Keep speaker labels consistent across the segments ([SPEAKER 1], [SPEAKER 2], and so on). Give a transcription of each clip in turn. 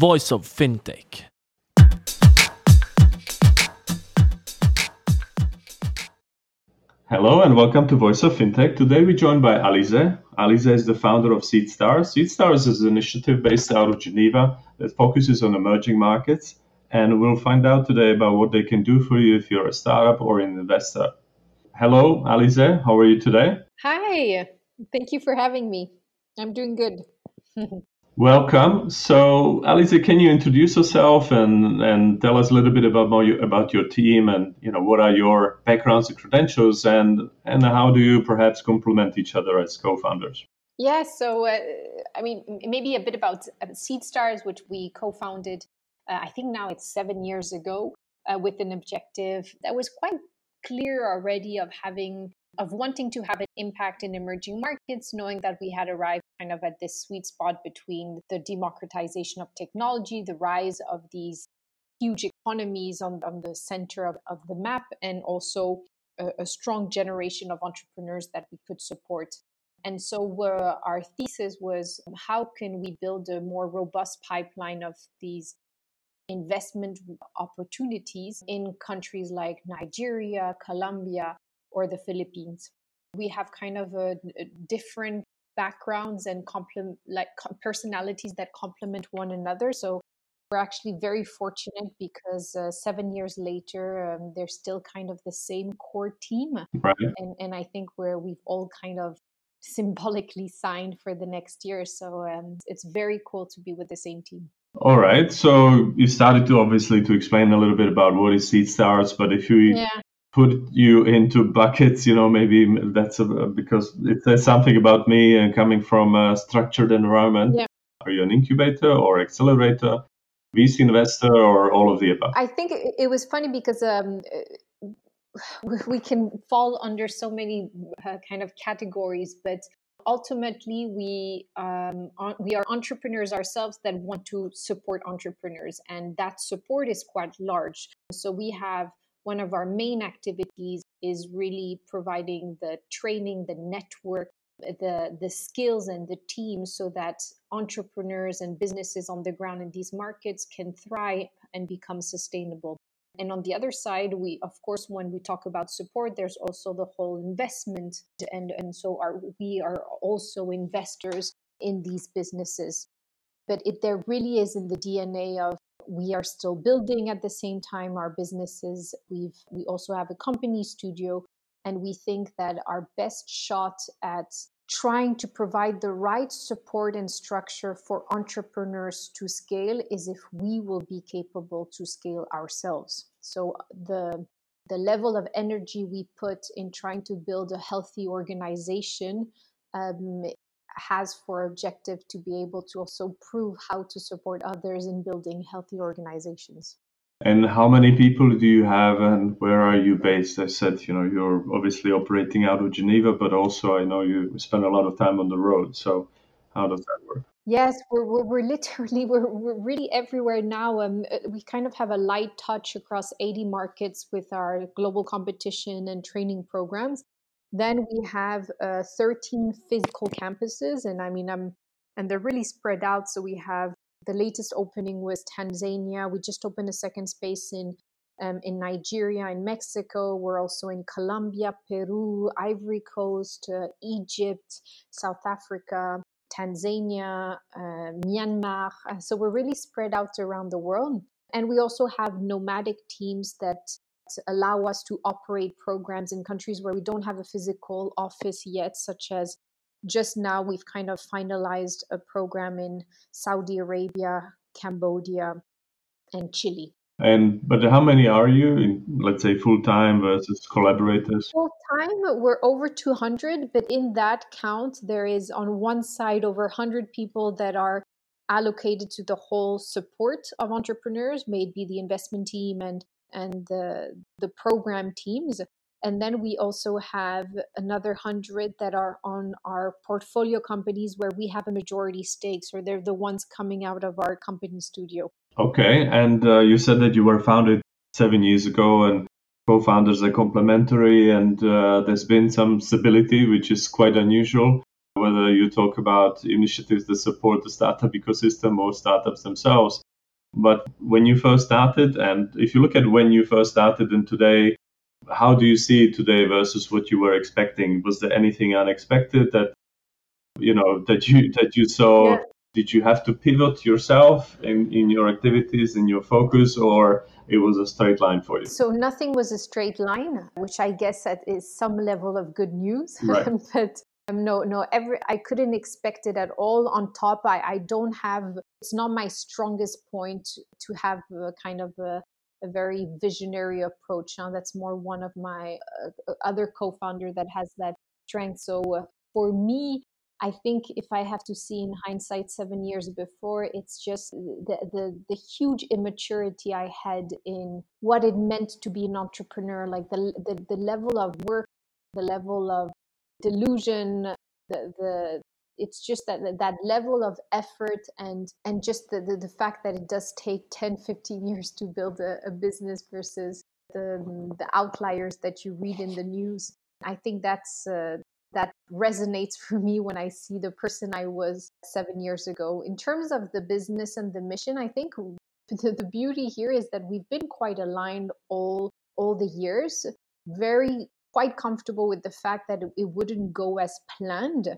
[SPEAKER 1] Voice of Fintech.
[SPEAKER 2] Hello and welcome to Voice of Fintech. Today we're joined by Alisée. Alisée is the founder of SeedStars. SeedStars is an initiative based out of Geneva that focuses on emerging markets. And we'll find out today about what they can do for you if you're a startup or an investor. Hello, Alisée. How are you today?
[SPEAKER 3] Hi. Thank you for having me. I'm doing good.
[SPEAKER 2] Welcome. So, Alisée, can you introduce yourself and, and tell us a little bit about more, about your team and you know what are your backgrounds and credentials and and how do you perhaps complement each other as co-founders?
[SPEAKER 3] Yeah. So, uh, I mean, maybe a bit about uh, SeedStars, which we co-founded. Uh, I think now it's seven years ago, uh, with an objective that was quite clear already of having of wanting to have an impact in emerging markets, knowing that we had arrived kind of at this sweet spot between the democratization of technology, the rise of these huge economies on, on the center of, of the map, and also a, a strong generation of entrepreneurs that we could support. And so our thesis was how can we build a more robust pipeline of these investment opportunities in countries like Nigeria, Colombia, or the Philippines. We have kind of a, a different backgrounds and complement like personalities that complement one another. So we're actually very fortunate because uh, seven years later, um, they're still kind of the same core team,
[SPEAKER 2] right.
[SPEAKER 3] and and I think where we've all kind of symbolically signed for the next year. So um, it's very cool to be with the same team.
[SPEAKER 2] All right. So you started to obviously to explain a little bit about what is SeedStars, but if you yeah put you into buckets you know maybe that's a, because it says something about me and coming from a structured environment. Yeah. are you an incubator or accelerator vc investor or all of the above?
[SPEAKER 3] I think it, was funny because um, we can fall under so many uh, kind of categories but ultimately we um, we are entrepreneurs ourselves that want to support entrepreneurs and that support is quite large. So we have one of our main activities is really providing the training, the network, the the skills and the team so that entrepreneurs and businesses on the ground in these markets can thrive and become sustainable. And on the other side, we of course when we talk about support, there's also the whole investment and and so our we are also investors in these businesses. But it there really is in the DNA of we are still building at the same time our businesses we've we also have a company studio and we think that our best shot at trying to provide the right support and structure for entrepreneurs to scale is if we will be capable to scale ourselves. So the the level of energy we put in trying to build a healthy organization um, has for objective to be able to also prove how to support others in building healthy organizations.
[SPEAKER 2] And how many people do you have and where are you based? I said, you know, you're obviously operating out of Geneva, but also I know you spend a lot of time on the road. So how does that work?
[SPEAKER 3] Yes, we're, we're, we're literally, we're, we're really everywhere now. Um, uh, we kind of have a light touch across 80 markets with our global competition and training programs. Then we have uh, 13 physical campuses, and I mean, I'm and they're really spread out. So we have the latest opening was Tanzania. We just opened a second space in um, in Nigeria, in Mexico. We're also in Colombia, Peru, Ivory Coast, uh, Egypt, South Africa, Tanzania, uh, Myanmar. So we're really spread out around the world. And we also have nomadic teams that allow us to operate programs in countries where we don't have a physical office yet, such as just now we've kind of finalized a program in Saudi Arabia, Cambodia, and Chile.
[SPEAKER 2] And but how many are you in, let's say, full time versus collaborators?
[SPEAKER 3] Full time, we're over 200, but in that count, there is on one side over 100 people that are allocated to the whole support of entrepreneurs, maybe the investment team and and the the program teams. And then we also have another 100 that are on our portfolio companies where we have a majority stake so they're the ones coming out of our company studio.
[SPEAKER 2] Okay and uh, you said that you were founded seven years ago and co-founders are complementary and uh, there's been some stability which is quite unusual. Whether you talk about initiatives that support the startup ecosystem or startups themselves But when you first started, and if you look at when you first started and today, how do you see today versus what you were expecting? Was there anything unexpected that you know that you that you saw? Yeah. Did you have to pivot yourself in, in your activities in your focus, or it was a straight line for you?
[SPEAKER 3] So nothing was a straight line, which I guess that is some level of good news.
[SPEAKER 2] Right.
[SPEAKER 3] but um, no, no, every I couldn't expect it at all. On top, I, I don't have. It's not my strongest point to have a kind of a, a very visionary approach. Now, that's more one of my uh, other co-founder that has that strength. So uh, for me, I think if I have to see in hindsight seven years before, it's just the, the, the huge immaturity I had in what it meant to be an entrepreneur, like the, the, the level of work, the level of delusion, the, the it's just that that level of effort and and just the, the, the fact that it does take 10 15 years to build a, a business versus the the outliers that you read in the news i think that's uh, that resonates for me when I see the person I was seven years ago. In terms of the business and the mission, I think the, the beauty here is that we've been quite aligned all all the years, very quite comfortable with the fact that it wouldn't go as planned.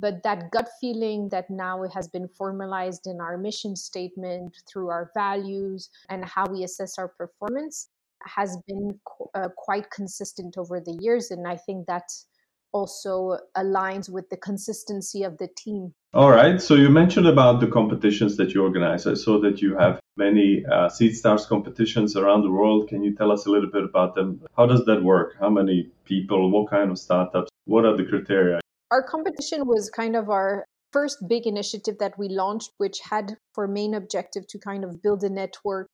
[SPEAKER 3] But that gut feeling that now it has been formalized in our mission statement through our values and how we assess our performance has been uh, quite consistent over the years. And I think that also aligns with the consistency of the team.
[SPEAKER 2] All right. So you mentioned about the competitions that you organize. I saw that you have many uh, Seedstars competitions around the world. Can you tell us a little bit about them? How does that work? How many people? What kind of startups? What are the criteria?
[SPEAKER 3] Our competition was kind of our first big initiative that we launched, which had for main objective to kind of build a network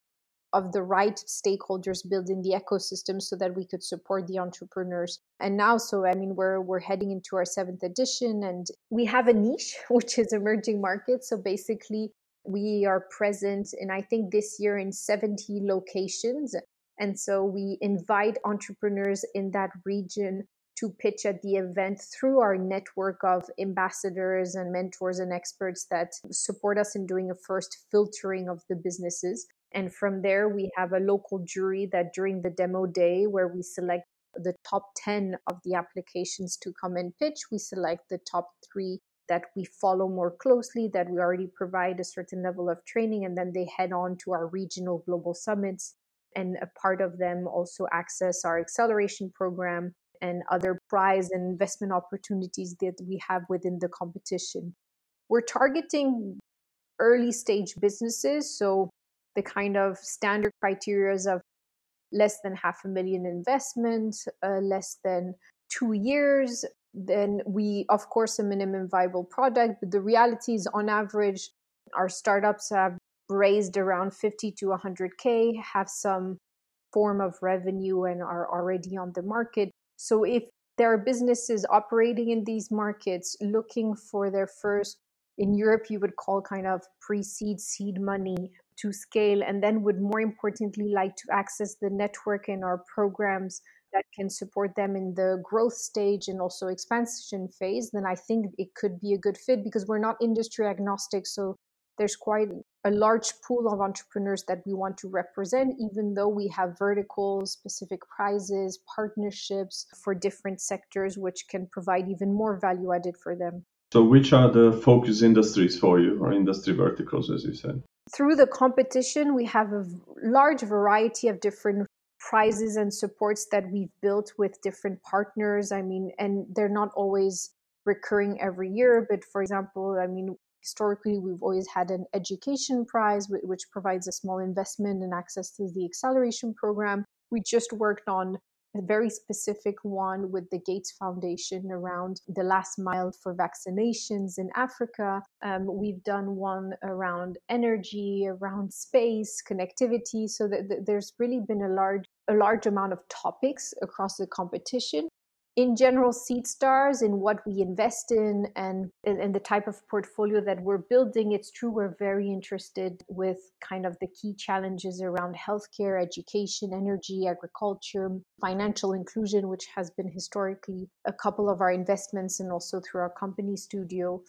[SPEAKER 3] of the right stakeholders building the ecosystem so that we could support the entrepreneurs. And now so i mean we're we're heading into our seventh edition and we have a niche which is emerging markets. So basically we are present in i think this year in 70 locations. And so we invite entrepreneurs in that region to pitch at the event through our network of ambassadors and mentors and experts that support us in doing a first filtering of the businesses and from there, we have a local jury that during the demo day, where we select the top 10 of the applications to come and pitch, we select the top three that we follow more closely, that we already provide a certain level of training, and then they head on to our regional global summits. And a part of them also access our acceleration program and other prize and investment opportunities that we have within the competition. We're targeting early stage businesses, so the kind of standard criterias of less than half a million investment, uh, less than two years, then we, of course, a minimum viable product. But the reality is, on average, our startups have raised around 50 to 100K, have some form of revenue, and are already on the market. So if there are businesses operating in these markets looking for their first in Europe, you would call kind of pre seed seed money to scale and then would more importantly like to access the network and our programs that can support them in the growth stage and also expansion phase then i think it could be a good fit because we're not industry agnostic. So there's quite a large pool of entrepreneurs that we want to represent even though we have verticals, specific prizes partnerships for different sectors which can provide even more value added for them.
[SPEAKER 2] So which are the focus industries for you or industry verticals as you said
[SPEAKER 3] through the competition, we have a large variety of different prizes and supports that we've built with different partners. I mean, and they're not always recurring every year, but for example, I mean, historically, we've always had an education prize, which provides a small investment and access to the acceleration program. We just worked on a very specific one with the Gates Foundation around the last mile for vaccinations in Africa. Um, we've done one around energy, around space, connectivity. So that, there's really been a large a large amount of topics across the competition in general seed stars in what we invest in and and the type of portfolio that we're building it's true we're very interested with kind of the key challenges around healthcare education energy agriculture financial inclusion which has been historically a couple of our investments and also through our company studio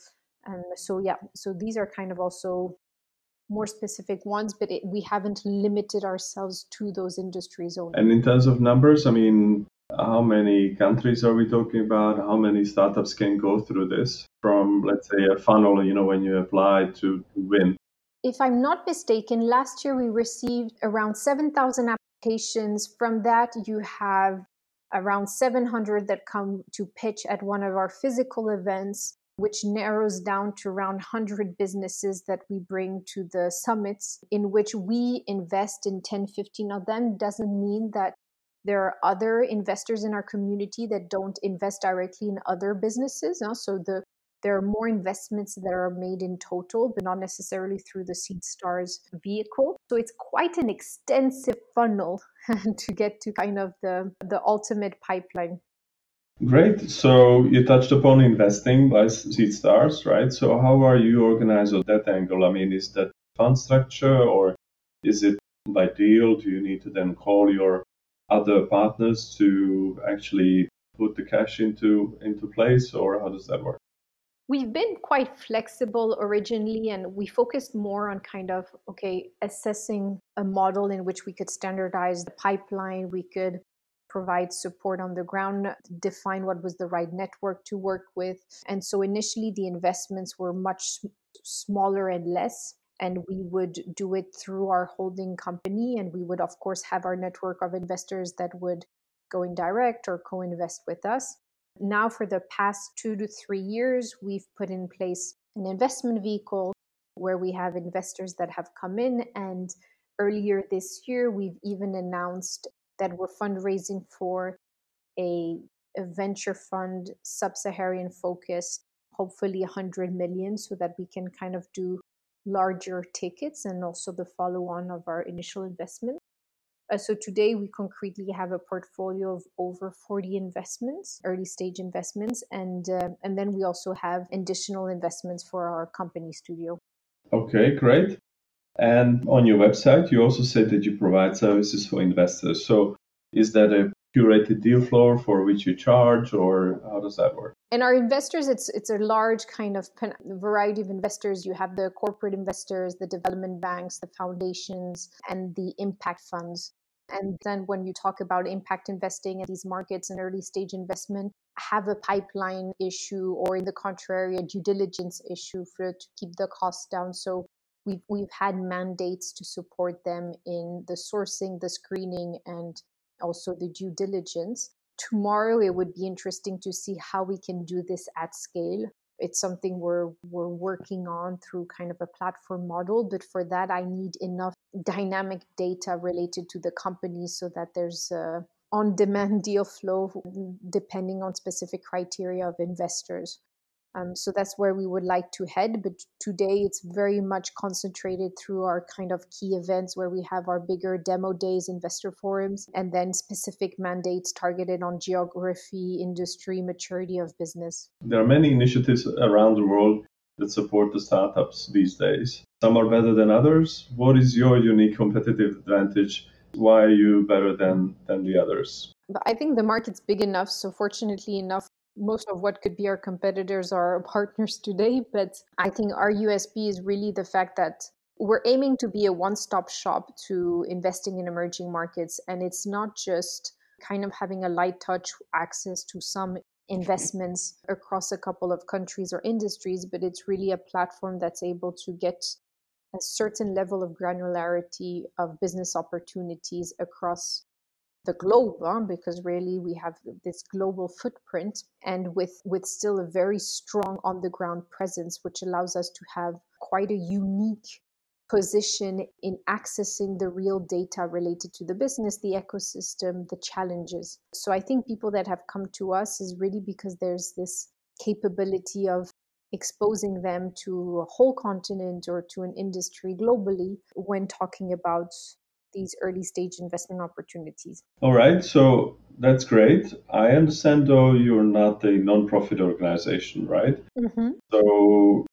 [SPEAKER 3] and so yeah so these are kind of also more specific ones, but it, we haven't limited ourselves to those industries only.
[SPEAKER 2] And in terms of numbers, I mean, how many countries are we talking about? How many startups can go through this from, let's say, a funnel, you know, when you apply to, win?
[SPEAKER 3] If I'm not mistaken, last year we received around 7,000 applications. From that, you have around 700 that come to pitch at one of our physical events which narrows down to around 100 businesses that we bring to the summits in which we invest in 10 15 of them doesn't mean that there are other investors in our community that don't invest directly in other businesses no? so the there are more investments that are made in total but not necessarily through the seed stars vehicle so it's quite an extensive funnel to get to kind of the the ultimate pipeline
[SPEAKER 2] Great. So you touched upon investing by seed stars, right? So how are you organized on that angle? I mean, is that fund structure or is it by deal? Do you need to then call your other partners to actually put the cash into into place, or how does that work?
[SPEAKER 3] We've been quite flexible originally, and we focused more on kind of okay assessing a model in which we could standardize the pipeline, we could provide support on the ground, define what was the right network to work with. And so initially, the investments were much smaller and less. And we would do it through our holding company. And we would, of course, have our network of investors that would go in direct or co invest with us. Now, for the past two to three years, we've put in place an investment vehicle where we have investors that have come in. And earlier this year, we've even announced that we're fundraising for a, a venture fund, sub Saharan focused, hopefully 100 million, so that we can kind of do larger tickets and also the follow on of our initial investment. Uh, so today we concretely have a portfolio of over 40 investments, early stage investments, and uh, and then we also have additional investments for our company studio.
[SPEAKER 2] Okay, great. And on your website, you also said that you provide services for investors. So is that a curated deal floor for which you charge or how does that work?
[SPEAKER 3] And our investors it's it's a large kind of variety of investors. You have the corporate investors the development banks the foundations and the impact funds. And then when you talk about impact investing in these markets and early stage investment have a pipeline issue or in the contrary a due diligence issue for to keep the costs down. So we've we've had mandates to support them in the sourcing, the screening, and also the due diligence. Tomorrow, it would be interesting to see how we can do this at scale. It's something we're we're working on through kind of a platform model, but for that, I need enough dynamic data related to the company so that there's a on-demand deal flow depending on specific criteria of investors. Um, so that's where we would like to head. But today it's very much concentrated through our kind of key events where we have our bigger demo days, investor forums, and then specific mandates targeted on geography, industry, maturity of business.
[SPEAKER 2] There are many initiatives around the world that support the startups these days. Some are better than others. What is your unique competitive advantage? Why are you better than, than the others?
[SPEAKER 3] But I think the market's big enough. So, fortunately enough, most of what could be our competitors are partners today. But I think our USP is really the fact that we're aiming to be a one stop shop to investing in emerging markets. And it's not just kind of having a light touch access to some investments across a couple of countries or industries, but it's really a platform that's able to get a certain level of granularity of business opportunities across the globe huh? because really we have this global footprint and with with still a very strong on the ground presence which allows us to have quite a unique position in accessing the real data related to the business the ecosystem the challenges so i think people that have come to us is really because there's this capability of exposing them to a whole continent or to an industry globally when talking about these early stage investment opportunities.
[SPEAKER 2] All right, so that's great. I understand though you're not a non-profit organization, right? Mm-hmm. So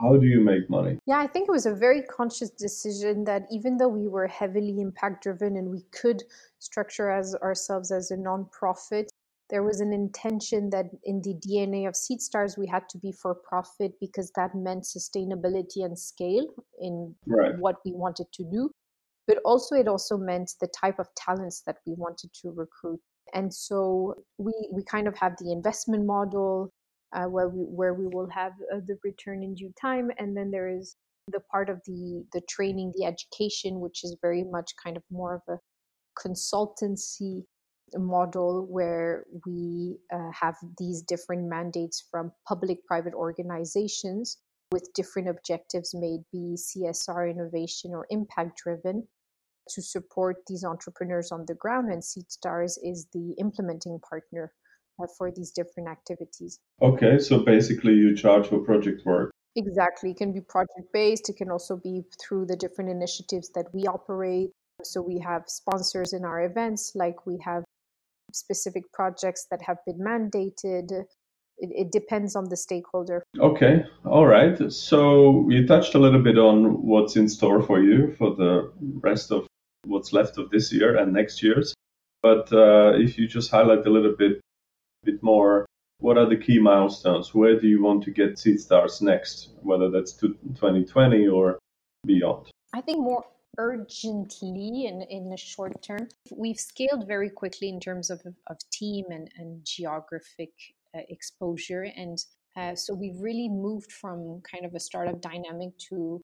[SPEAKER 2] how do you make money?
[SPEAKER 3] Yeah, I think it was a very conscious decision that even though we were heavily impact driven and we could structure as ourselves as a non-profit, there was an intention that in the DNA of SeedStars we had to be for profit because that meant sustainability and scale in right. what we wanted to do. But also, it also meant the type of talents that we wanted to recruit. And so we, we kind of have the investment model uh, where, we, where we will have uh, the return in due time. And then there is the part of the, the training, the education, which is very much kind of more of a consultancy model where we uh, have these different mandates from public private organizations with different objectives, may be CSR, innovation, or impact driven, to support these entrepreneurs on the ground. And SeedStars is the implementing partner uh, for these different activities.
[SPEAKER 2] Okay, so basically, you charge for project work.
[SPEAKER 3] Exactly. It can be project based, it can also be through the different initiatives that we operate. So we have sponsors in our events, like we have specific projects that have been mandated. It, it, depends on the stakeholder.
[SPEAKER 2] Okay, all right. So you touched a little bit on what's in store for you for the rest of what's left of this year and next year's. But uh, if you just highlight a little bit, bit more, what are the key milestones? Where do you want to get Seed Stars next, whether that's to 2020 or beyond?
[SPEAKER 3] I think more urgently in, in the short term. We've scaled very quickly in terms of, of team and, and geographic exposure. And uh, so we've really moved from kind of a startup dynamic to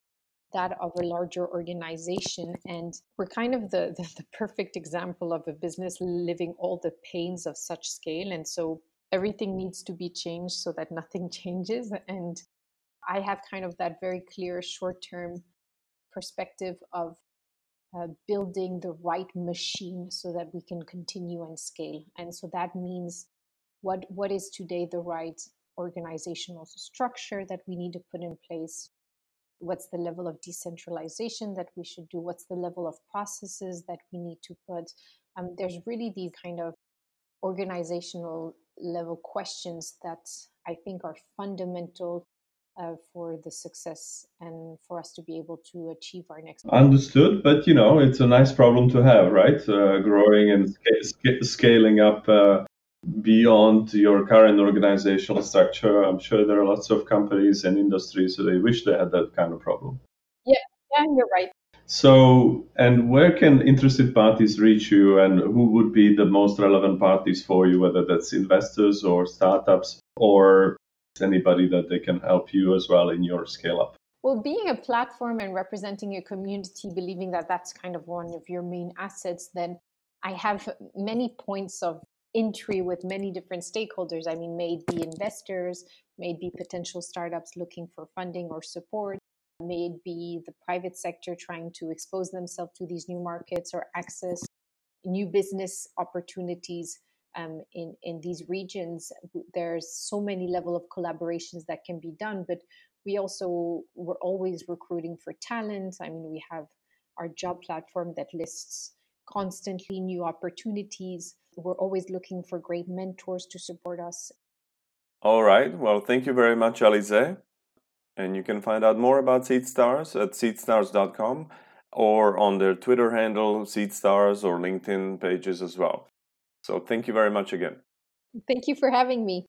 [SPEAKER 3] that of a larger organization. And we're kind of the, the, the perfect example of a business living all the pains of such scale. And so everything needs to be changed so that nothing changes. And I have kind of that very clear short term perspective of uh, building the right machine so that we can continue and scale. And so that means what what is today the right organizational structure that we need to put in place what's the level of decentralization that we should do what's the level of processes that we need to put um, there's really these kind of organizational level questions that i think are fundamental uh, for the success and for us to be able to achieve our next.
[SPEAKER 2] Understood, but you know it's a nice problem to have, right? Uh, growing and sc- scaling up uh, beyond your current organizational structure. I'm sure there are lots of companies and industries that they wish they had that kind of problem.
[SPEAKER 3] Yeah, yeah, you're right.
[SPEAKER 2] So, and where can interested parties reach you, and who would be the most relevant parties for you, whether that's investors or startups or anybody that they can help you as well in your scale up?
[SPEAKER 3] Well, being a platform and representing a community, believing that that's kind of one of your main assets, then I have many points of entry with many different stakeholders. I mean, may be investors, may be potential startups looking for funding or support, may be the private sector trying to expose themselves to these new markets or access new business opportunities um, in in these regions. There's so many level of collaborations that can be done but we also we're always recruiting for talent. I mean we have our job platform that lists constantly new opportunities we're always looking for great mentors to support us
[SPEAKER 2] all right well thank you very much alisée and you can find out more about seedstars at seedstars.com or on their twitter handle seedstars or linkedin pages as well so thank you very much again.
[SPEAKER 3] Thank you for having me.